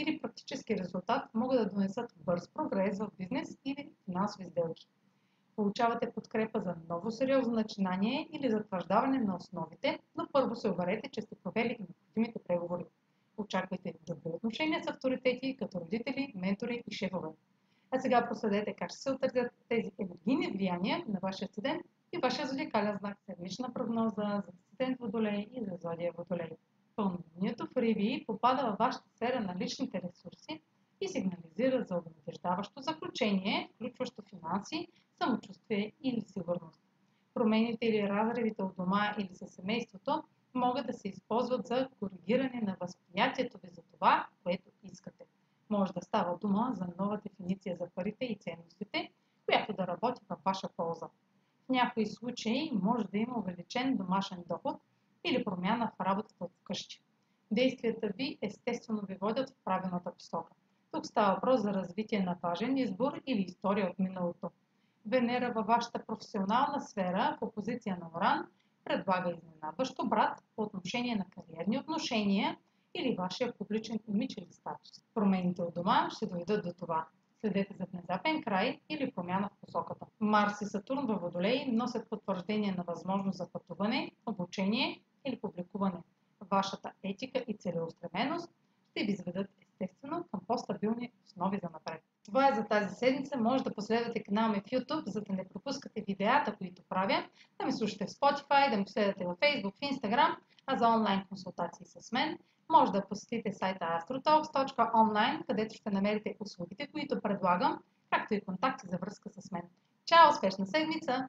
или практически резултат могат да донесат бърз прогрес в бизнес или финансови сделки. Получавате подкрепа за ново сериозно начинание или затвърждаване на основите, но първо се уверете, че сте провели необходимите преговори. Очаквайте добри отношения с авторитети, като родители, ментори и шефове. А сега проследете как ще се отразят тези енергийни влияния на вашия студент и вашия зодиакален знак, седмична прогноза за студент Водолей и за зодия Водолей. Пълнолунието в Риби попада във вашата сфера на личните ресурси и сигнализира за обнадеждаващо заключение, включващо финанси, самочувствие или сигурност. Промените или разревите от дома или със семейството могат да се използват за коригиране на възприятието ви за това, което искате. Може да става дума за нова дефиниция за парите и ценностите, която да работи във ваша полза. В някои случаи може да има увеличен домашен доход, или промяна в работата от вкъщи. Действията ви естествено ви водят в правилната посока. Тук става въпрос за развитие на важен избор или история от миналото. Венера във вашата професионална сфера в опозиция на Оран предлага изненадващо брат по отношение на кариерни отношения или вашия публичен имидж или статус. Промените от дома ще доведат до това. Следете за внезапен край или промяна в посоката. Марс и Сатурн във Водолей носят потвърждение на възможност за пътуване, обучение или публикуване. Вашата етика и целеустременост ще ви заведат естествено към по-стабилни основи за напред. Това е за тази седмица. Може да последвате канала ми в YouTube, за да не пропускате видеята, които правя, да ме слушате в Spotify, да ме последвате в Facebook, в Instagram, а за онлайн консултации с мен може да посетите сайта astrotalks.online, където ще намерите услугите, които предлагам, както и контакти за връзка с мен. Чао! Успешна седмица!